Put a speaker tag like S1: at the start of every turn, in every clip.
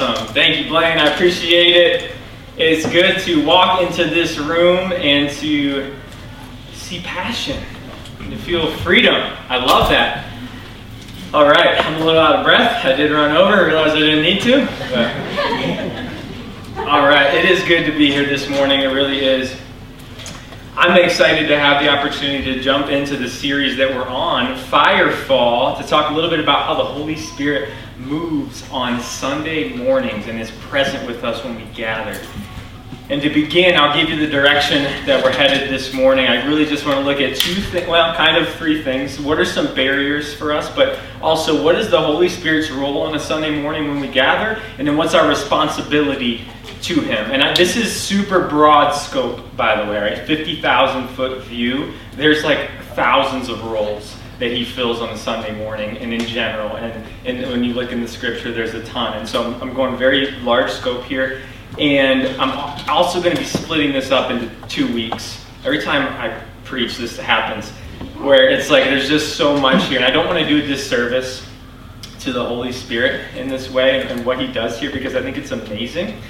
S1: Awesome. Thank you, Blaine. I appreciate it. It's good to walk into this room and to see passion and to feel freedom. I love that. All right, I'm a little out of breath. I did run over, realized I didn't need to. But. All right, it is good to be here this morning. It really is. I'm excited to have the opportunity to jump into the series that we're on, Firefall, to talk a little bit about how the Holy Spirit moves on Sunday mornings and is present with us when we gather. And to begin, I'll give you the direction that we're headed this morning. I really just want to look at two things, well, kind of three things. What are some barriers for us, but also what is the Holy Spirit's role on a Sunday morning when we gather? And then what's our responsibility to him. And I, this is super broad scope, by the way, right? 50,000 foot view. There's like thousands of roles that he fills on a Sunday morning and in general. And, and when you look in the scripture, there's a ton. And so I'm, I'm going very large scope here. And I'm also going to be splitting this up into two weeks. Every time I preach, this happens where it's like there's just so much here. And I don't want to do a disservice to the Holy Spirit in this way and what he does here because I think it's amazing.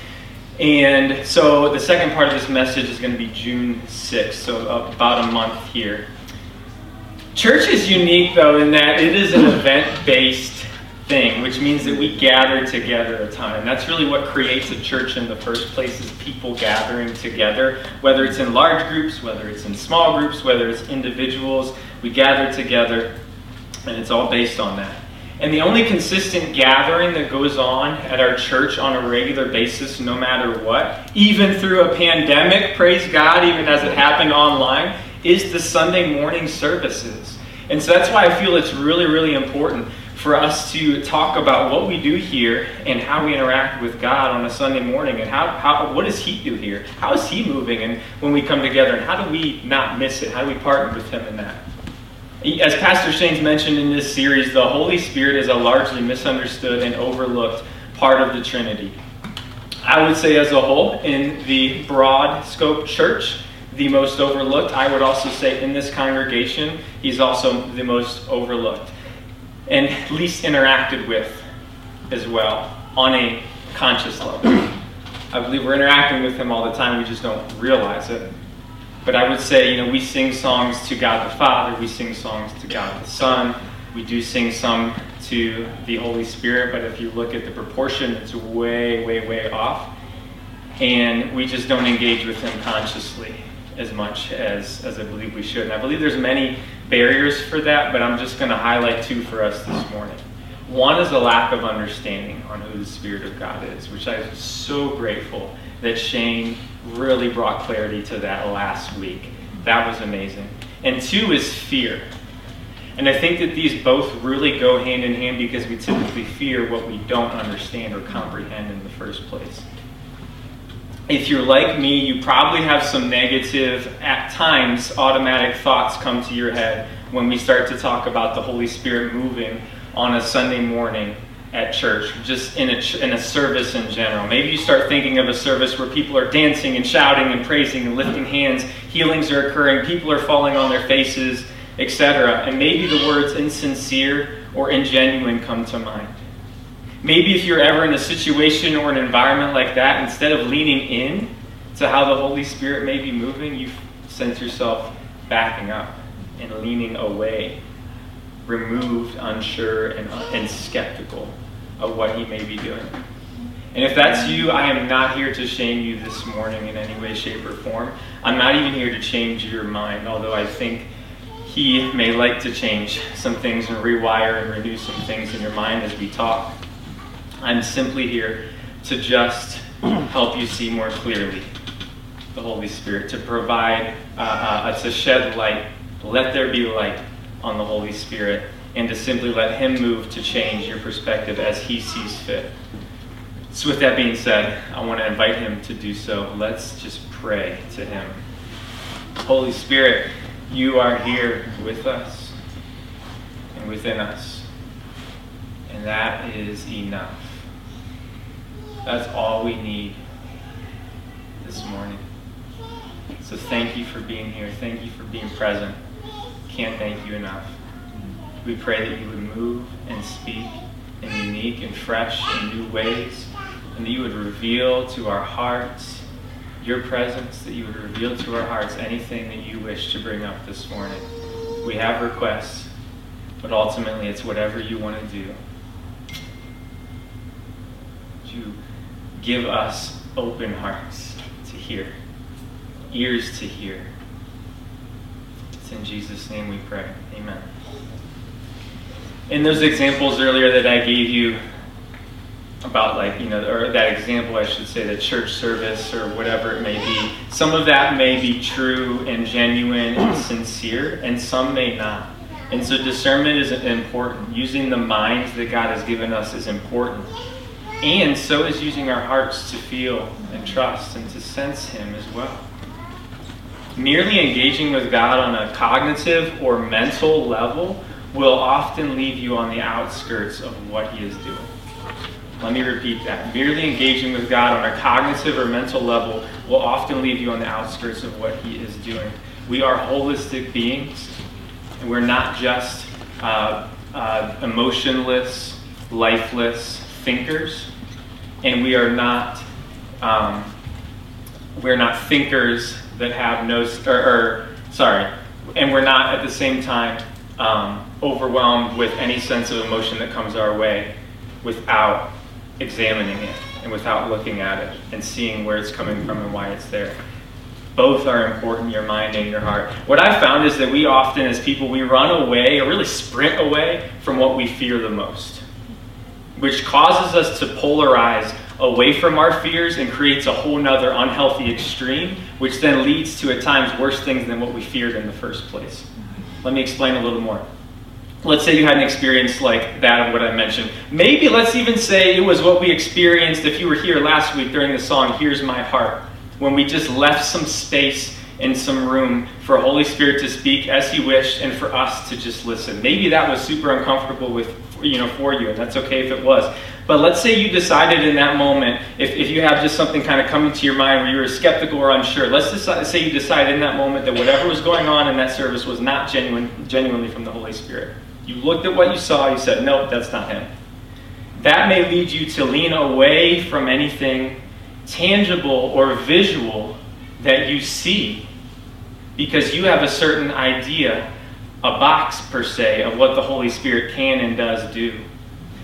S1: And so the second part of this message is going to be June 6th, so about a month here. Church is unique, though, in that it is an event based thing, which means that we gather together a time. That's really what creates a church in the first place is people gathering together, whether it's in large groups, whether it's in small groups, whether it's individuals. We gather together, and it's all based on that. And the only consistent gathering that goes on at our church on a regular basis, no matter what, even through a pandemic, praise God, even as it happened online, is the Sunday morning services. And so that's why I feel it's really, really important for us to talk about what we do here and how we interact with God on a Sunday morning and how, how what does He do here? How is He moving and when we come together and how do we not miss it? How do we partner with Him in that? As Pastor Shane's mentioned in this series, the Holy Spirit is a largely misunderstood and overlooked part of the Trinity. I would say, as a whole, in the broad scope church, the most overlooked. I would also say, in this congregation, he's also the most overlooked and least interacted with as well on a conscious level. I believe we're interacting with him all the time, we just don't realize it. But I would say, you know, we sing songs to God the Father, we sing songs to God the Son, we do sing some to the Holy Spirit, but if you look at the proportion, it's way, way, way off. And we just don't engage with Him consciously as much as, as I believe we should. And I believe there's many barriers for that, but I'm just going to highlight two for us this morning. One is a lack of understanding on who the Spirit of God is, which I'm so grateful that Shane really brought clarity to that last week. That was amazing. And two is fear. And I think that these both really go hand in hand because we typically fear what we don't understand or comprehend in the first place. If you're like me, you probably have some negative, at times, automatic thoughts come to your head when we start to talk about the Holy Spirit moving on a Sunday morning at church, just in a, in a service in general. Maybe you start thinking of a service where people are dancing and shouting and praising and lifting hands, healings are occurring, people are falling on their faces, etc. And maybe the words insincere or ingenuine come to mind. Maybe if you're ever in a situation or an environment like that, instead of leaning in to how the Holy Spirit may be moving, you sense yourself backing up and leaning away removed, unsure, and, and skeptical of what he may be doing. And if that's you, I am not here to shame you this morning in any way, shape, or form. I'm not even here to change your mind, although I think he may like to change some things and rewire and renew some things in your mind as we talk. I'm simply here to just help you see more clearly the Holy Spirit, to provide, uh, uh, to shed light. Let there be light on the Holy Spirit and to simply let Him move to change your perspective as He sees fit. So, with that being said, I want to invite Him to do so. Let's just pray to Him. Holy Spirit, you are here with us and within us, and that is enough. That's all we need this morning. So, thank you for being here. Thank you for being present can't thank you enough. We pray that you would move and speak in unique and fresh and new ways and that you would reveal to our hearts your presence, that you would reveal to our hearts anything that you wish to bring up this morning. We have requests, but ultimately it's whatever you want to do. You give us open hearts to hear, ears to hear? It's in Jesus' name we pray. Amen. In those examples earlier that I gave you, about like you know or that example i should say the church service or whatever it may be some of that may be true and genuine and sincere and some may not. And so discernment is important. Using the minds that god has given us is important. And so is using our hearts to feel and trust and to sense him as well. Merely engaging with god on a cognitive or mental level will often leave you on the outskirts of what he is doing let me repeat that. Merely engaging with God on a cognitive or mental level will often leave you on the outskirts of what He is doing. We are holistic beings, and we're not just uh, uh, emotionless, lifeless thinkers, and we are not um, we're not thinkers that have no or, or, sorry, and we're not at the same time um, overwhelmed with any sense of emotion that comes our way without examining it and without looking at it and seeing where it's coming from and why it's there. Both are important, your mind and your heart. What I found is that we often, as people, we run away or really sprint away from what we fear the most, which causes us to polarize away from our fears and creates a whole nother unhealthy extreme, which then leads to at times worse things than what we feared in the first place. Let me explain a little more let's say you had an experience like that of what I mentioned. Maybe let's even say it was what we experienced if you were here last week during the song Here's My Heart, when we just left some space and some room for Holy Spirit to speak as He wished and for us to just listen. Maybe that was super uncomfortable with you know for you, and that's okay if it was. But let's say you decided in that moment, if, if you have just something kind of coming to your mind where you were skeptical or unsure, let's decide, say you decided in that moment that whatever was going on in that service was not genuine, genuinely from the Holy Spirit. You looked at what you saw, you said, nope, that's not him. That may lead you to lean away from anything tangible or visual that you see because you have a certain idea, a box per se, of what the Holy Spirit can and does do.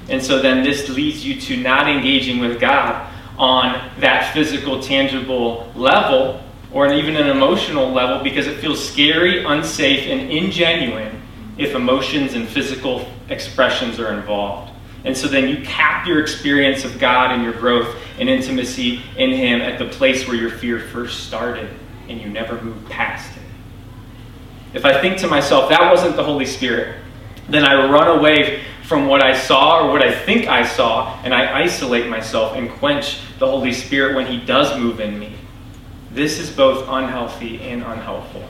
S1: And so then this leads you to not engaging with God on that physical, tangible level or even an emotional level because it feels scary, unsafe, and ingenuine if emotions and physical expressions are involved. And so then you cap your experience of God and your growth and intimacy in Him at the place where your fear first started and you never move past it. If I think to myself, that wasn't the Holy Spirit, then I run away from what I saw or what I think I saw and I isolate myself and quench the Holy Spirit when He does move in me. This is both unhealthy and unhelpful.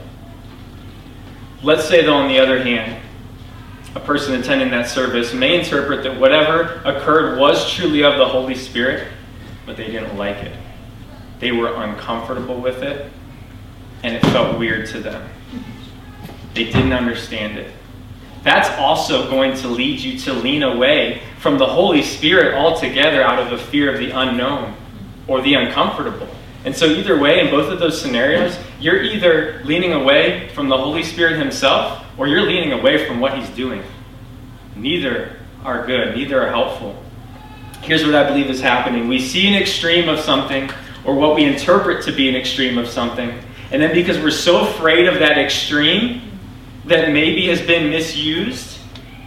S1: Let's say, though, on the other hand, a person attending that service may interpret that whatever occurred was truly of the Holy Spirit, but they didn't like it. They were uncomfortable with it, and it felt weird to them. They didn't understand it. That's also going to lead you to lean away from the Holy Spirit altogether out of a fear of the unknown or the uncomfortable. And so, either way, in both of those scenarios, you're either leaning away from the Holy Spirit Himself or you're leaning away from what He's doing. Neither are good, neither are helpful. Here's what I believe is happening we see an extreme of something, or what we interpret to be an extreme of something, and then because we're so afraid of that extreme that maybe has been misused,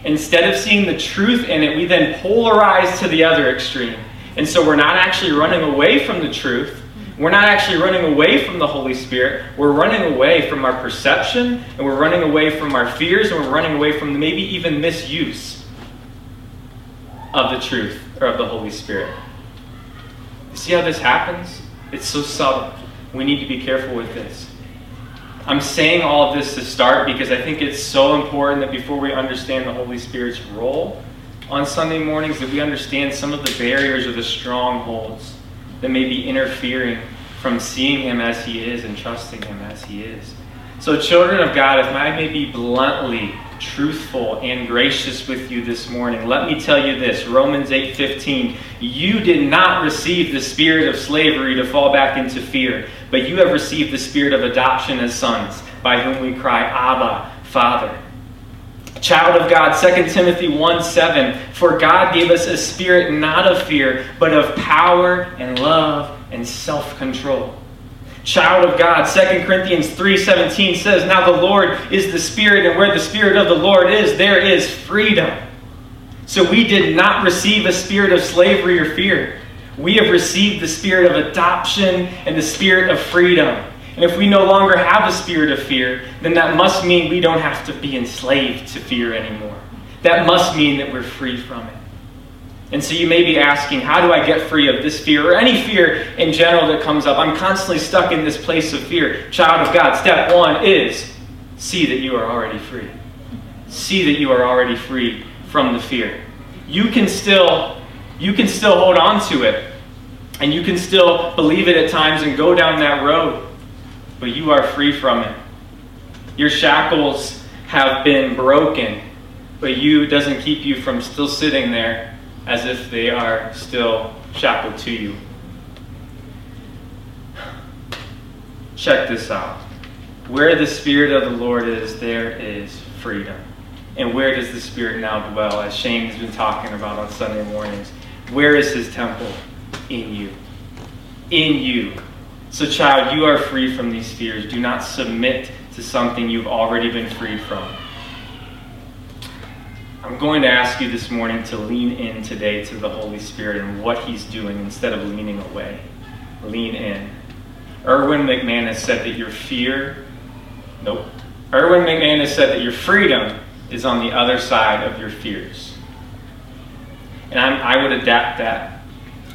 S1: instead of seeing the truth in it, we then polarize to the other extreme. And so we're not actually running away from the truth we're not actually running away from the Holy Spirit. We're running away from our perception, and we're running away from our fears, and we're running away from maybe even misuse of the truth or of the Holy Spirit. You see how this happens? It's so subtle. We need to be careful with this. I'm saying all of this to start because I think it's so important that before we understand the Holy Spirit's role on Sunday mornings, that we understand some of the barriers or the strongholds that may be interfering from seeing him as he is and trusting him as he is. So, children of God, if I may be bluntly truthful and gracious with you this morning, let me tell you this Romans 8:15, you did not receive the spirit of slavery to fall back into fear, but you have received the spirit of adoption as sons, by whom we cry, Abba, Father. Child of God, 2 Timothy 1 7. For God gave us a spirit not of fear, but of power and love and self control. Child of God, 2 Corinthians 3:17 says, "Now the Lord is the Spirit, and where the Spirit of the Lord is, there is freedom." So we did not receive a spirit of slavery or fear. We have received the spirit of adoption and the spirit of freedom. And if we no longer have a spirit of fear, then that must mean we don't have to be enslaved to fear anymore. That must mean that we're free from it. And so you may be asking, how do I get free of this fear or any fear in general that comes up? I'm constantly stuck in this place of fear. Child of God, step one is see that you are already free. See that you are already free from the fear. You can still you can still hold on to it and you can still believe it at times and go down that road but you are free from it. Your shackles have been broken, but you doesn't keep you from still sitting there as if they are still shackled to you. Check this out. Where the Spirit of the Lord is, there is freedom. And where does the Spirit now dwell, as Shane has been talking about on Sunday mornings? Where is his temple? In you. In you. So, child, you are free from these fears. Do not submit to something you've already been freed from. I'm going to ask you this morning to lean in today to the Holy Spirit and what He's doing instead of leaning away. Lean in. Erwin McManus said that your fear, nope. Erwin McManus said that your freedom is on the other side of your fears. And I'm, i would adapt that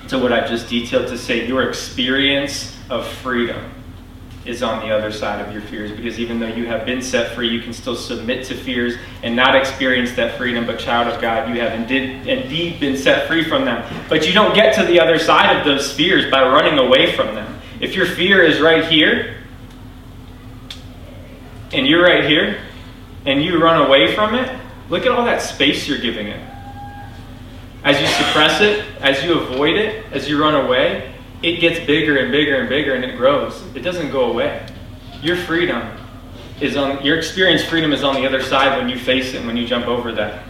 S1: to what I just detailed to say your experience of freedom is on the other side of your fears because even though you have been set free, you can still submit to fears and not experience that freedom. But, child of God, you have indeed, indeed been set free from them. But you don't get to the other side of those fears by running away from them. If your fear is right here, and you're right here, and you run away from it, look at all that space you're giving it. As you suppress it, as you avoid it, as you run away, it gets bigger and bigger and bigger and it grows. It doesn't go away. Your freedom is on your experience freedom is on the other side when you face it and when you jump over that.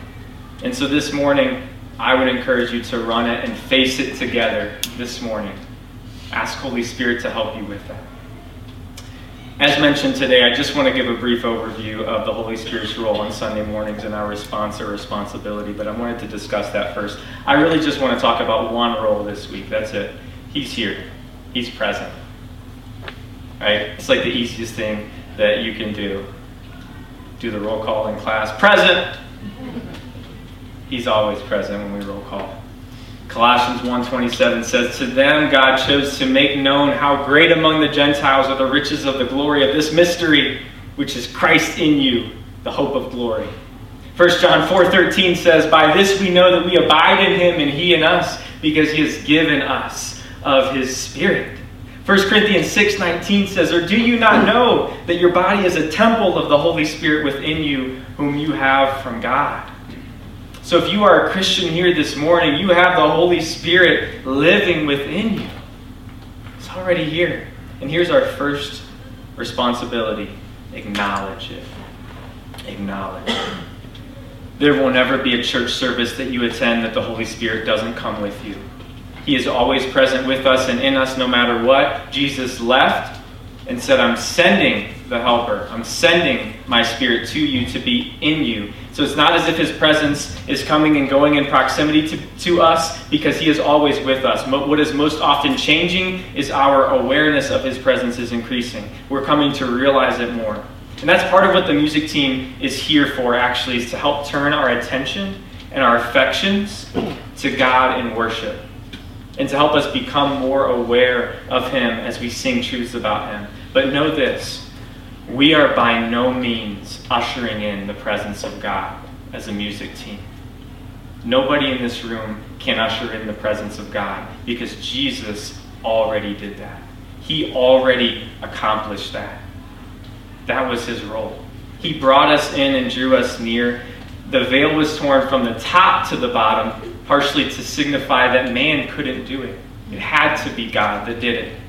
S1: And so this morning, I would encourage you to run it and face it together this morning. Ask Holy Spirit to help you with that. As mentioned today, I just want to give a brief overview of the Holy Spirit's role on Sunday mornings and our response or responsibility, but I wanted to discuss that first. I really just want to talk about one role this week. That's it. He's here. He's present. Right? It's like the easiest thing that you can do. Do the roll call in class. Present! He's always present when we roll call. Colossians 1:27 says to them God chose to make known how great among the Gentiles are the riches of the glory of this mystery which is Christ in you the hope of glory. 1 John 4:13 says by this we know that we abide in him and he in us because he has given us of his spirit. 1 Corinthians 6:19 says, "Or do you not know that your body is a temple of the Holy Spirit within you, whom you have from God?" So if you are a Christian here this morning, you have the Holy Spirit living within you. It's already here. And here's our first responsibility acknowledge it. Acknowledge it. There will never be a church service that you attend that the Holy Spirit doesn't come with you. He is always present with us and in us no matter what. Jesus left and said, I'm sending the helper. I'm sending my spirit to you to be in you. So it's not as if his presence is coming and going in proximity to, to us because he is always with us. What is most often changing is our awareness of his presence is increasing. We're coming to realize it more. And that's part of what the music team is here for, actually, is to help turn our attention and our affections to God in worship and to help us become more aware of Him as we sing truths about Him. But know this we are by no means ushering in the presence of God as a music team. Nobody in this room can usher in the presence of God because Jesus already did that. He already accomplished that. That was his role. He brought us in and drew us near. The veil was torn from the top to the bottom, partially to signify that man couldn't do it. It had to be God that did it.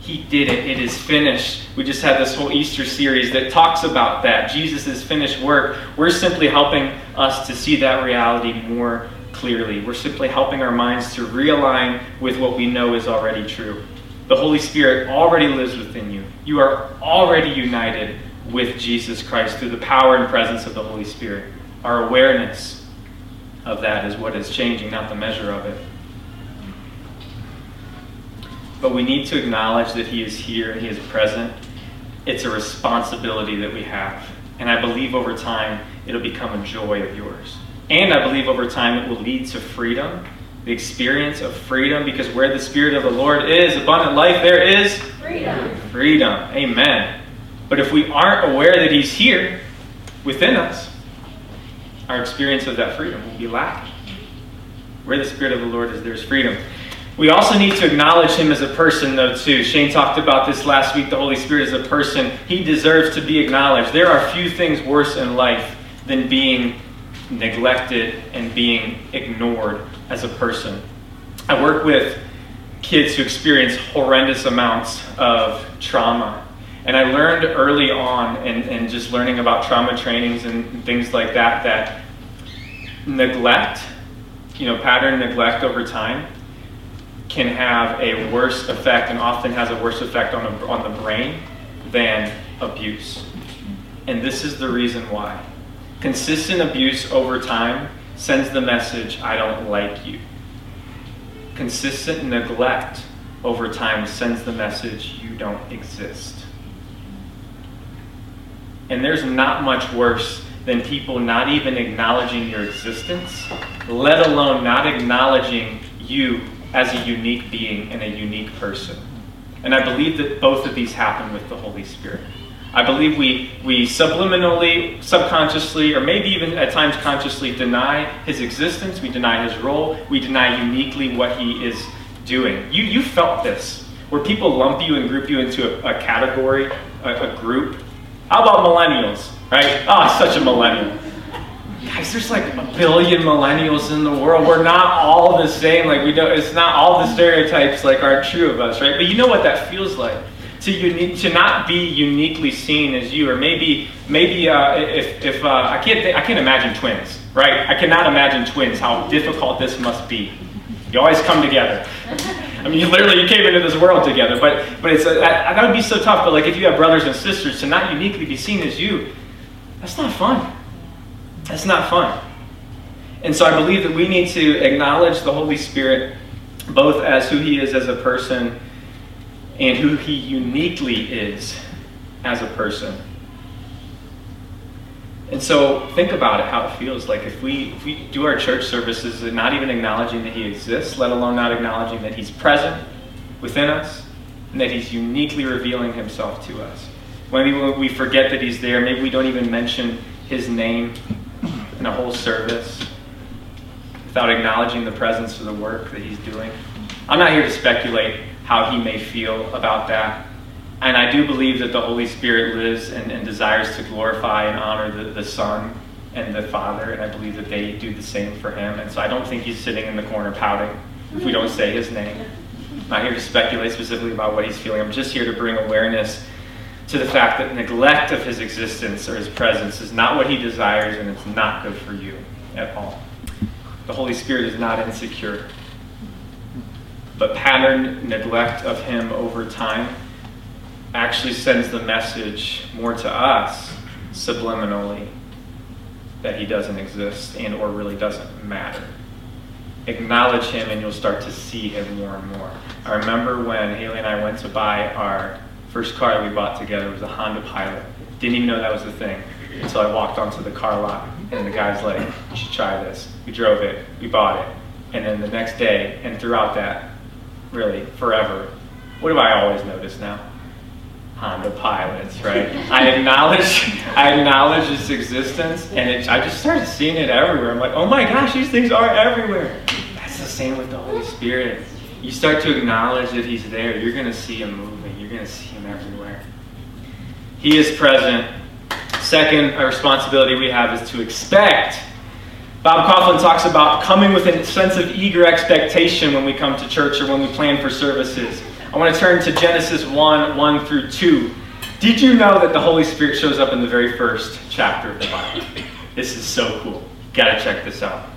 S1: He did it. It is finished. We just had this whole Easter series that talks about that. Jesus' finished work. We're simply helping us to see that reality more clearly. We're simply helping our minds to realign with what we know is already true. The Holy Spirit already lives within you. You are already united with Jesus Christ through the power and presence of the Holy Spirit. Our awareness of that is what is changing, not the measure of it. But we need to acknowledge that He is here and He is present. It's a responsibility that we have. And I believe over time it'll become a joy of yours. And I believe over time it will lead to freedom, the experience of freedom, because where the Spirit of the Lord is, abundant life, there is
S2: freedom.
S1: Freedom. Amen. But if we aren't aware that He's here within us, our experience of that freedom will be lacking. Where the Spirit of the Lord is, there's freedom. We also need to acknowledge him as a person, though, too. Shane talked about this last week. The Holy Spirit is a person. He deserves to be acknowledged. There are few things worse in life than being neglected and being ignored as a person. I work with kids who experience horrendous amounts of trauma. And I learned early on, and, just learning about trauma trainings and things like that, that neglect, you know, pattern neglect over time can have a worse effect and often has a worse effect on, a, on the brain than abuse. And this is the reason why. Consistent abuse over time sends the message, I don't like you. Consistent neglect over time sends the message, you don't exist. And there's not much worse than people not even acknowledging your existence, let alone not acknowledging you as a unique being and a unique person. And I believe that both of these happen with the Holy Spirit. I believe we, we subliminally, subconsciously, or maybe even at times consciously deny his existence. We deny his role. We deny uniquely what he is doing. You, you felt this, where people lump you and group you into a, a category, a, a group. How about millennials, right? Oh, such a millennial guys, there's like a billion millennials in the world. We're not all the same. Like we don't. It's not all the stereotypes like are true of us, right? But you know what that feels like to uni- to not be uniquely seen as you, or maybe maybe uh, if if uh, I can't th- I can't imagine twins, right? I cannot imagine twins. How difficult this must be. You always come together. I mean, you literally you came into this world together, but but it's uh, that, that would be so tough. But like if you have brothers and sisters, to not uniquely be seen as you, that's not fun. That's not fun. And so I believe that we need to acknowledge the Holy Spirit both as who he is as a person and who he uniquely is as a person. And so think about it, how it feels like if we, if we do our church services and not even acknowledging that he exists, let alone not acknowledging that he's present within us and that he's uniquely revealing himself to us. Maybe we forget that he's there, maybe we don't even mention his name in a whole service without acknowledging the presence of the work that he's doing. I'm not here to speculate how he may feel about that. And I do believe that the Holy Spirit lives and, and desires to glorify and honor the, the Son and the Father, and I believe that they do the same for him. And so I don't think he's sitting in the corner pouting if we don't say his name. I'm not here to speculate specifically about what he's feeling. I'm just here to bring awareness to the fact that neglect of his existence or his presence is not what he desires and it's not good for you at all. The Holy Spirit is not insecure. But pattern neglect of him over time actually sends the message more to us subliminally that he doesn't exist and or really doesn't matter. Acknowledge him and you'll start to see him more and more. I remember when Haley and I went to buy our First car we bought together was a Honda Pilot. Didn't even know that was a thing until I walked onto the car lot and the guy's like, "You should try this." We drove it, we bought it, and then the next day and throughout that, really forever, what do I always notice now? Honda Pilots, right? I acknowledge, I acknowledge its existence, and it, I just started seeing it everywhere. I'm like, oh my gosh, these things are everywhere. That's the same with the Holy Spirit. You start to acknowledge that He's there, you're going to see Him moving. You're going to see Him everywhere. He is present. Second, a responsibility we have is to expect. Bob Kauflin talks about coming with a sense of eager expectation when we come to church or when we plan for services. I want to turn to Genesis 1 1 through 2. Did you know that the Holy Spirit shows up in the very first chapter of the Bible? This is so cool. Gotta check this out.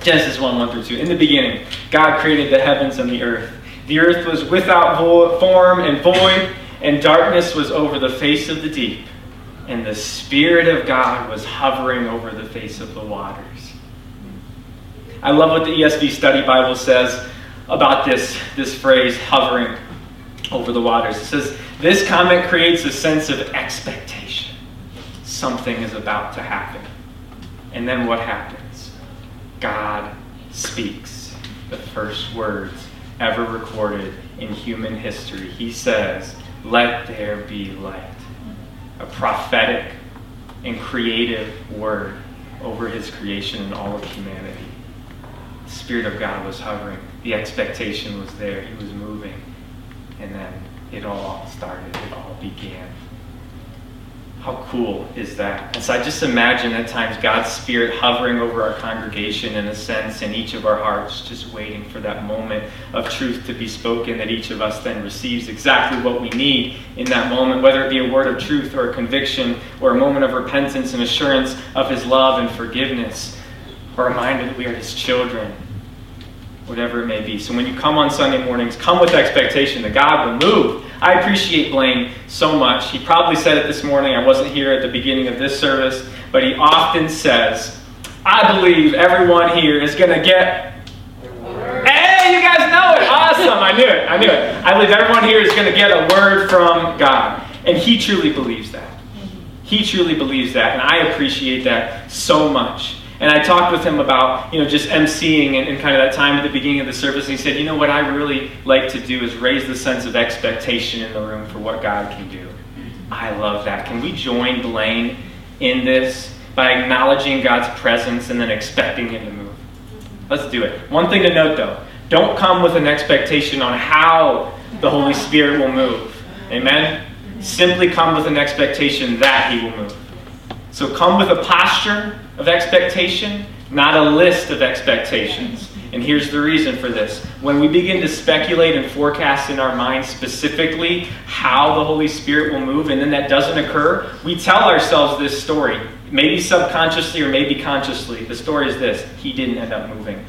S1: Genesis 1 1 through 2. In the beginning, God created the heavens and the earth. The earth was without form and void, and darkness was over the face of the deep, and the Spirit of God was hovering over the face of the waters. I love what the ESV Study Bible says about this, this phrase, hovering over the waters. It says, This comment creates a sense of expectation. Something is about to happen. And then what happens? God speaks the first words ever recorded in human history. He says, Let there be light. A prophetic and creative word over his creation and all of humanity. The Spirit of God was hovering. The expectation was there. He was moving. And then it all started. It all began. How cool is that? And so I just imagine at times God's Spirit hovering over our congregation in a sense in each of our hearts, just waiting for that moment of truth to be spoken that each of us then receives exactly what we need in that moment, whether it be a word of truth or a conviction or a moment of repentance and assurance of His love and forgiveness, or a reminder that we are His children whatever it may be. So when you come on Sunday mornings, come with expectation that God will move. I appreciate Blaine so much. He probably said it this morning. I wasn't here at the beginning of this service, but he often says, I believe everyone here is going to get. Hey, you guys know it. Awesome. I knew it. I knew it. I believe everyone here is going to get a word from God. And he truly believes that. He truly believes that. And I appreciate that so much. And I talked with him about, you know, just emceeing and, and, kind of that time at the beginning of the service. And he said, you know, what I really like to do is raise the sense of expectation in the room for what God can do. I love that. Can we join Blaine in this by acknowledging God's presence and then expecting Him to move? Let's do it. One thing to note, though don't come with an expectation on how the Holy Spirit will move. Amen? Simply come with an expectation that He will move. So come with a posture of expectation, not a list of expectations. And here's the reason for this. When we begin to speculate and forecast in our minds specifically how the Holy Spirit will move, and then that doesn't occur, we tell ourselves this story. Maybe subconsciously or maybe consciously. The story is this He didn't end up moving.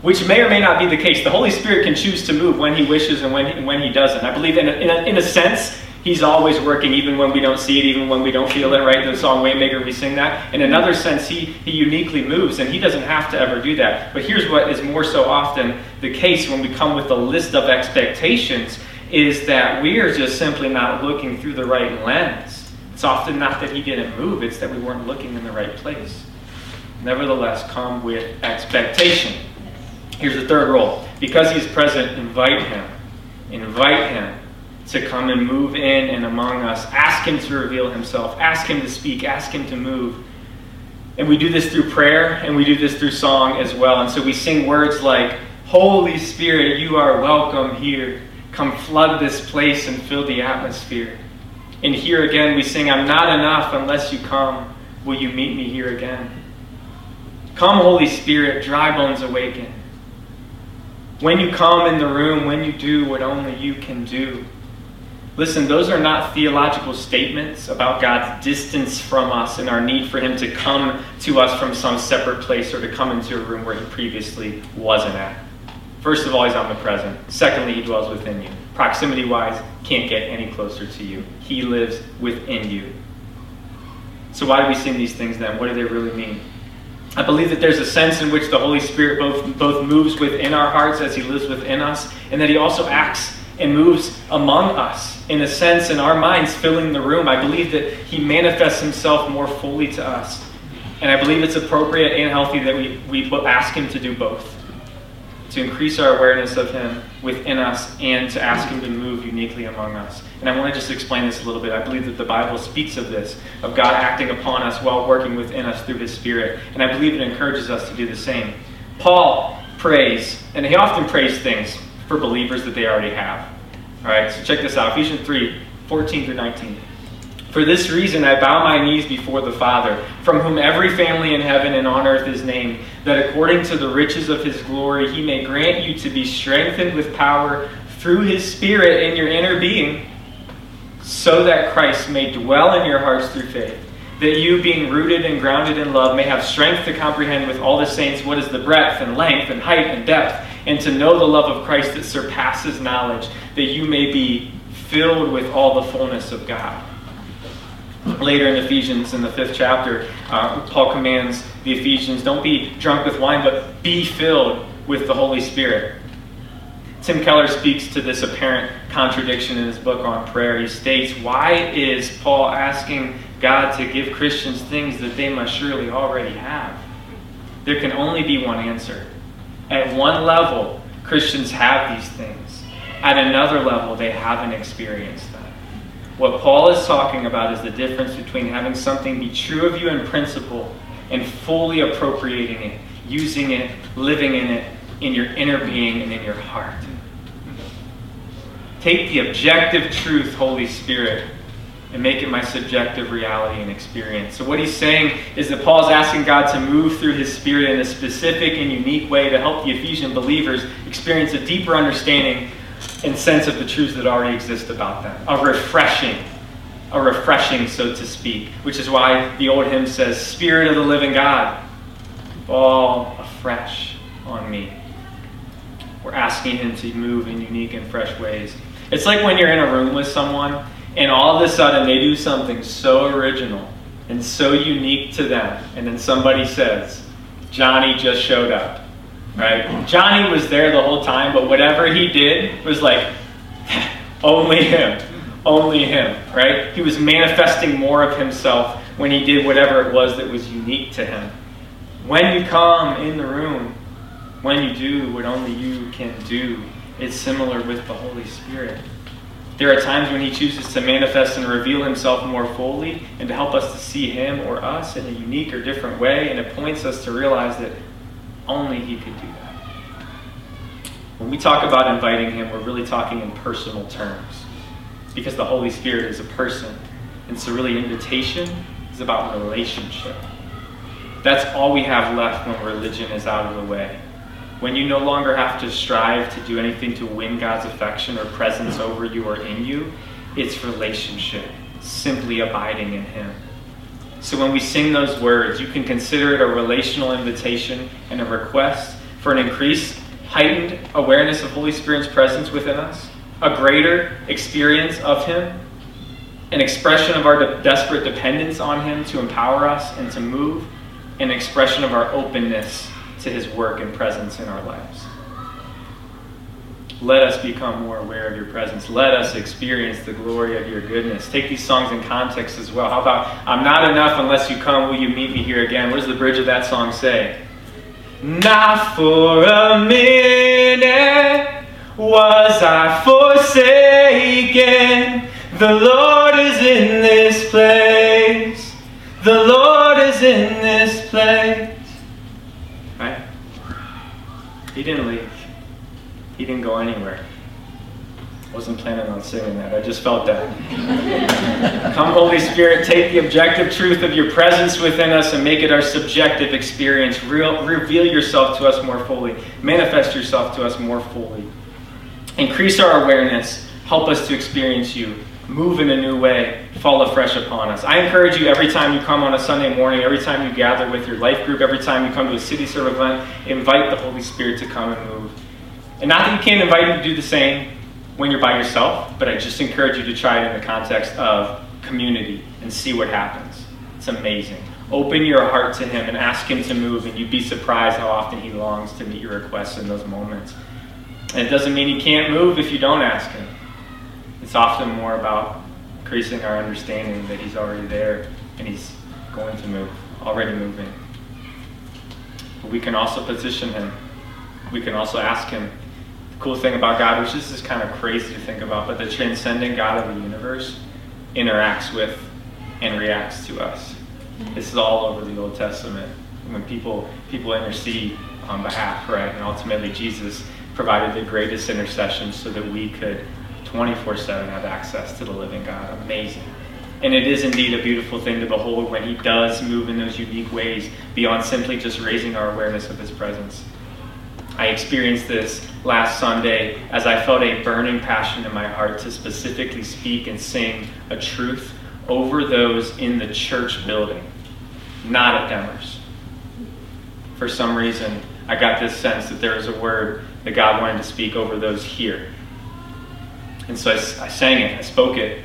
S1: Which may or may not be the case. The Holy Spirit can choose to move when He wishes and when He, when he doesn't. I believe, in a, in a, in a sense, He's always working, even when we don't see it, even when we don't feel it, right? The song Waymaker, we sing that. In another sense, he, he uniquely moves, and he doesn't have to ever do that. But here's what is more so often the case when we come with a list of expectations is that we are just simply not looking through the right lens. It's often not that he didn't move, it's that we weren't looking in the right place. Nevertheless, come with expectation. Here's the third role. Because he's present, invite him. Invite him to come and move in and among us. Ask Him to reveal Himself. Ask Him to speak. Ask Him to move. And we do this through prayer and we do this through song as well. And so we sing words like, Holy Spirit, you are welcome here. Come flood this place and fill the atmosphere. And here again we sing, I'm not enough unless you come. Will you meet me here again? Come, Holy Spirit, dry bones awaken. When you come in the room, when you do what only you can do, Listen, those are not theological statements about God's distance from us and our need for Him to come to us from some separate place or to come into a room where He previously wasn't at. First of all, He's omnipresent. Secondly, He dwells within you. Proximity wise, can't get any closer to you. He lives within you. So, why do we sing these things then? What do they really mean? I believe that there's a sense in which the Holy Spirit both, both moves within our hearts as He lives within us, and that He also acts and moves among us, in a sense, in our minds, filling the room. I believe that He manifests Himself more fully to us. And I believe it's appropriate and healthy that we, we ask Him to do both to increase our awareness of Him within us and to ask Him to move uniquely among us. And I want to just explain this a little bit. I believe that the Bible speaks of this, of God acting upon us while working within us through His Spirit. And I believe it encourages us to do the same. Paul prays, and he often prays things for believers that they already have. All right, so check this out Ephesians 3 14 through 19. For this reason, I bow my knees before the Father, from whom every family in heaven and on earth is named, that according to the riches of his glory, he may grant you to be strengthened with power through his Spirit in your inner being, so that Christ may dwell in your hearts through faith. That you, being rooted and grounded in love, may have strength to comprehend with all the saints what is the breadth and length and height and depth, and to know the love of Christ that surpasses knowledge, that you may be filled with all the fullness of God later in Ephesians, in the fifth chapter, uh, Paul commands the Ephesians don't be drunk with wine, but be filled with the Holy Spirit. Tim Keller speaks to this apparent contradiction in his book on prayer. He states, Why is Paul asking God to give Christians things that they must surely already have? There can only be one answer. At one level, Christians have these things. At another level, they haven't experienced them. What Paul is talking about is the difference between having something be true of you in principle and fully appropriating it, using it, living in it, in your inner being and in your heart. Take the objective truth, Holy Spirit, and make it my subjective reality and experience. So, what he's saying is that Paul's asking God to move through his Spirit in a specific and unique way to help the Ephesian believers experience a deeper understanding and sense of the truths that already exist about them. A refreshing, a refreshing, so to speak, which is why the old hymn says, Spirit of the living God, fall afresh on me. We're asking Him to move in unique and fresh ways. It's like when you're in a room with someone and all of a sudden they do something so original and so unique to them, and then somebody says, Johnny just showed up right? Johnny was there the whole time, but whatever he did was like only him, only him, right? He was manifesting more of himself when he did whatever it was that was unique to him. When you come in the room, when you do what only you can do, it's similar with the Holy Spirit. There are times when he chooses to manifest and reveal himself more fully and to help us to see him or us in a unique or different way, and it points us to realize that only He could do that. When we talk about inviting Him, we're really talking in personal terms because the Holy Spirit is a person. And so, really, invitation is about relationship. That's all we have left when religion is out of the way. When you no longer have to strive to do anything to win God's affection or presence over you or in you, it's relationship, simply abiding in Him. So when we sing those words, you can consider it a relational invitation and a request for an increased, heightened awareness of Holy Spirit's presence within us, a greater experience of Him, an expression of our de- desperate dependence on Him to empower us and to move, an expression of our openness to His work and presence in our lives. Let us become more aware of your presence. Let us experience the glory of your goodness. Take these songs in context as well. How about, I'm not enough unless you come, will you meet me here again? What does the bridge of that song say? Not for a minute was I forsaken. The Lord is in this place. The Lord is in this place. Right? He didn't leave. He didn't go anywhere. Wasn't planning on saying that. I just felt that. Come, Holy Spirit, take the objective truth of your presence within us and make it our subjective experience. Real, reveal yourself to us more fully. Manifest yourself to us more fully. Increase our awareness. Help us to experience you. Move in a new way. Fall afresh upon us. I encourage you every time you come on a Sunday morning, every time you gather with your life group, every time you come to a city serve event, invite the Holy Spirit to come and move. And not that you can't invite him to do the same when you're by yourself, but I just encourage you to try it in the context of community and see what happens. It's amazing. Open your heart to him and ask him to move, and you'd be surprised how often he longs to meet your requests in those moments. And it doesn't mean he can't move if you don't ask him. It's often more about increasing our understanding that he's already there and he's going to move, already moving. But we can also position him. We can also ask him The cool thing about God, which this is kind of crazy to think about, but the transcendent God of the universe interacts with and reacts to us. Mm-hmm. This is all over the Old Testament. When people people intercede on behalf, right? And ultimately Jesus provided the greatest intercession so that we could 24-7 have access to the living God. Amazing. And it is indeed a beautiful thing to behold when He does move in those unique ways beyond simply just raising our awareness of His presence. I experienced this last Sunday as I felt a burning passion in my heart to specifically speak and sing a truth over those in the church building, not at Demers. For some reason, I got this sense that there was a word that God wanted to speak over those here. And so I, I sang it, I spoke it,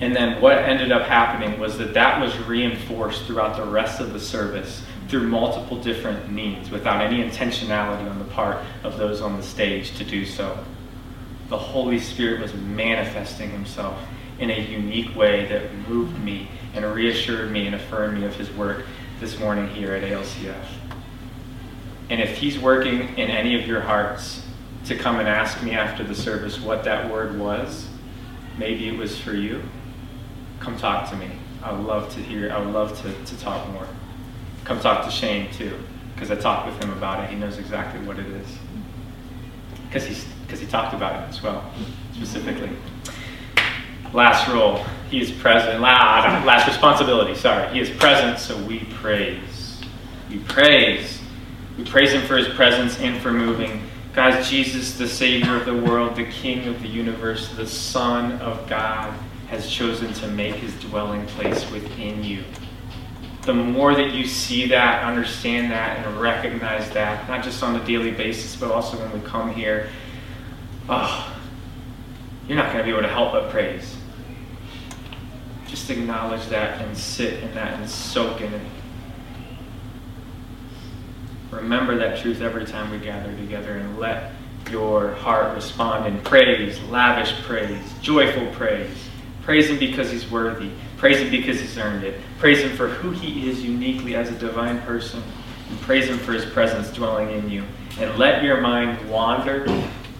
S1: and then what ended up happening was that that was reinforced throughout the rest of the service through multiple different means without any intentionality on the part of those on the stage to do so. The Holy Spirit was manifesting Himself in a unique way that moved me and reassured me and affirmed me of His work this morning here at ALCF. And if He's working in any of your hearts to come and ask me after the service what that word was, maybe it was for you come talk to me. I would love to hear, I would love to, to talk more. Come talk to Shane too, because I talked with him about it. He knows exactly what it is. Because he talked about it as well, specifically. Last role, he is present. Last responsibility, sorry. He is present, so we praise. We praise. We praise him for his presence and for moving. Guys, Jesus, the Savior of the world, the King of the universe, the Son of God has chosen to make his dwelling place within you. The more that you see that, understand that, and recognize that, not just on a daily basis, but also when we come here, oh, you're not going to be able to help but praise. Just acknowledge that and sit in that and soak in it. Remember that truth every time we gather together and let your heart respond in praise, lavish praise, joyful praise. Praise Him because He's worthy. Praise Him because He's earned it. Praise Him for who He is uniquely as a divine person. And praise Him for His presence dwelling in you. And let your mind wander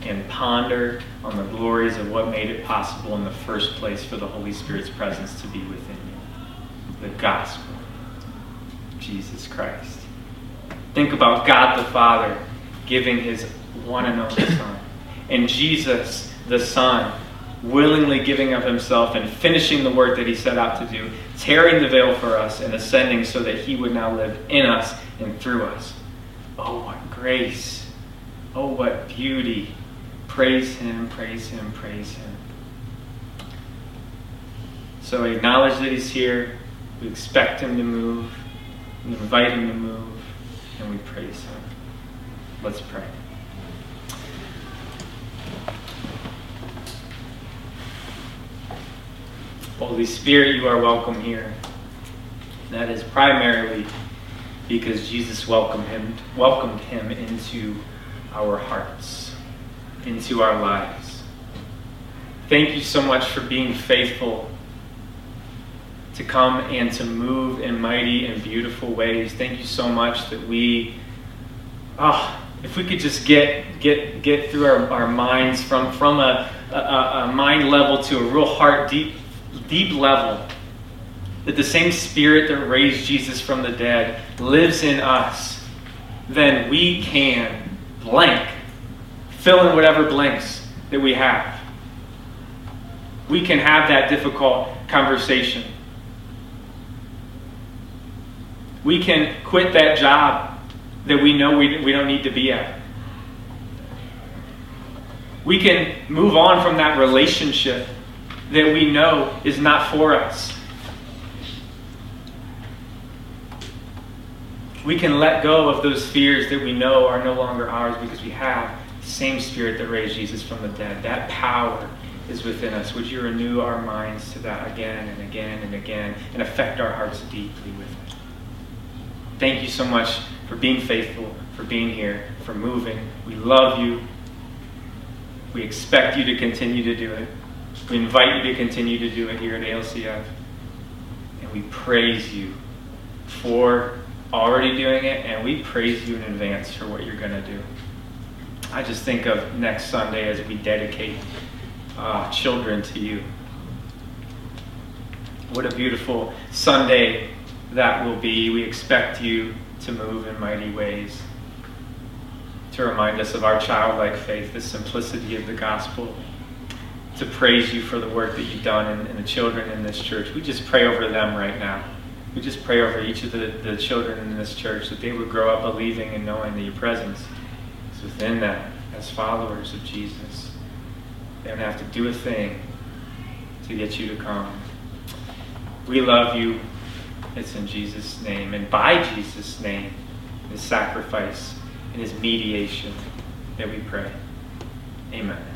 S1: and ponder on the glories of what made it possible in the first place for the Holy Spirit's presence to be within you. The gospel. Jesus Christ. Think about God the Father giving His one and only Son. And Jesus, the Son, willingly giving of himself and finishing the work that he set out to do, tearing the veil for us and ascending so that he would now live in us and through us. Oh, what grace! Oh, what beauty! Praise him, praise him, praise him. So we acknowledge that he's here, we expect him to move, we invite him to move, and we praise him. Let's pray. Holy Spirit, you are welcome here. That is primarily because Jesus welcomed him, welcomed him into our hearts, into our lives. Thank you so much for being faithful to come and to move in mighty and beautiful ways. Thank you so much that we, oh, if we could just get get get through our, our minds from from a, a, a mind level to a real heart deep deep level that the same spirit that raised Jesus from the dead lives in us, then we can blank, fill in whatever blanks that we have. We can have that difficult conversation. We can quit that job that we know we, we don't need to be at. We can move on from that relationship that we know is not for us. We can let go of those fears that we know are no longer ours because we have the same spirit that raised Jesus from the dead. That power is within us. Would you renew our minds to that again and again and again and affect our hearts deeply with it? Thank you so much for being faithful, for being here, for moving. We love you. We expect you to continue to do it. We invite you to continue to do it here at ALCF. And we praise you for already doing it, and we praise you in advance for what you're going to do. I just think of next Sunday as we dedicate uh, children to you. What a beautiful Sunday that will be. We expect you to move in mighty ways, to remind us of our childlike faith, the simplicity of the gospel to praise you for the work that you've done in, the children in this church. We just pray over them right now. We just pray over each of the, the children in this church that they would grow up believing and knowing that your presence is within them as followers of Jesus. They don't have to do a thing to get you to come. We love you. It's in Jesus' name and by Jesus' name, his sacrifice and his mediation that we pray. Amen.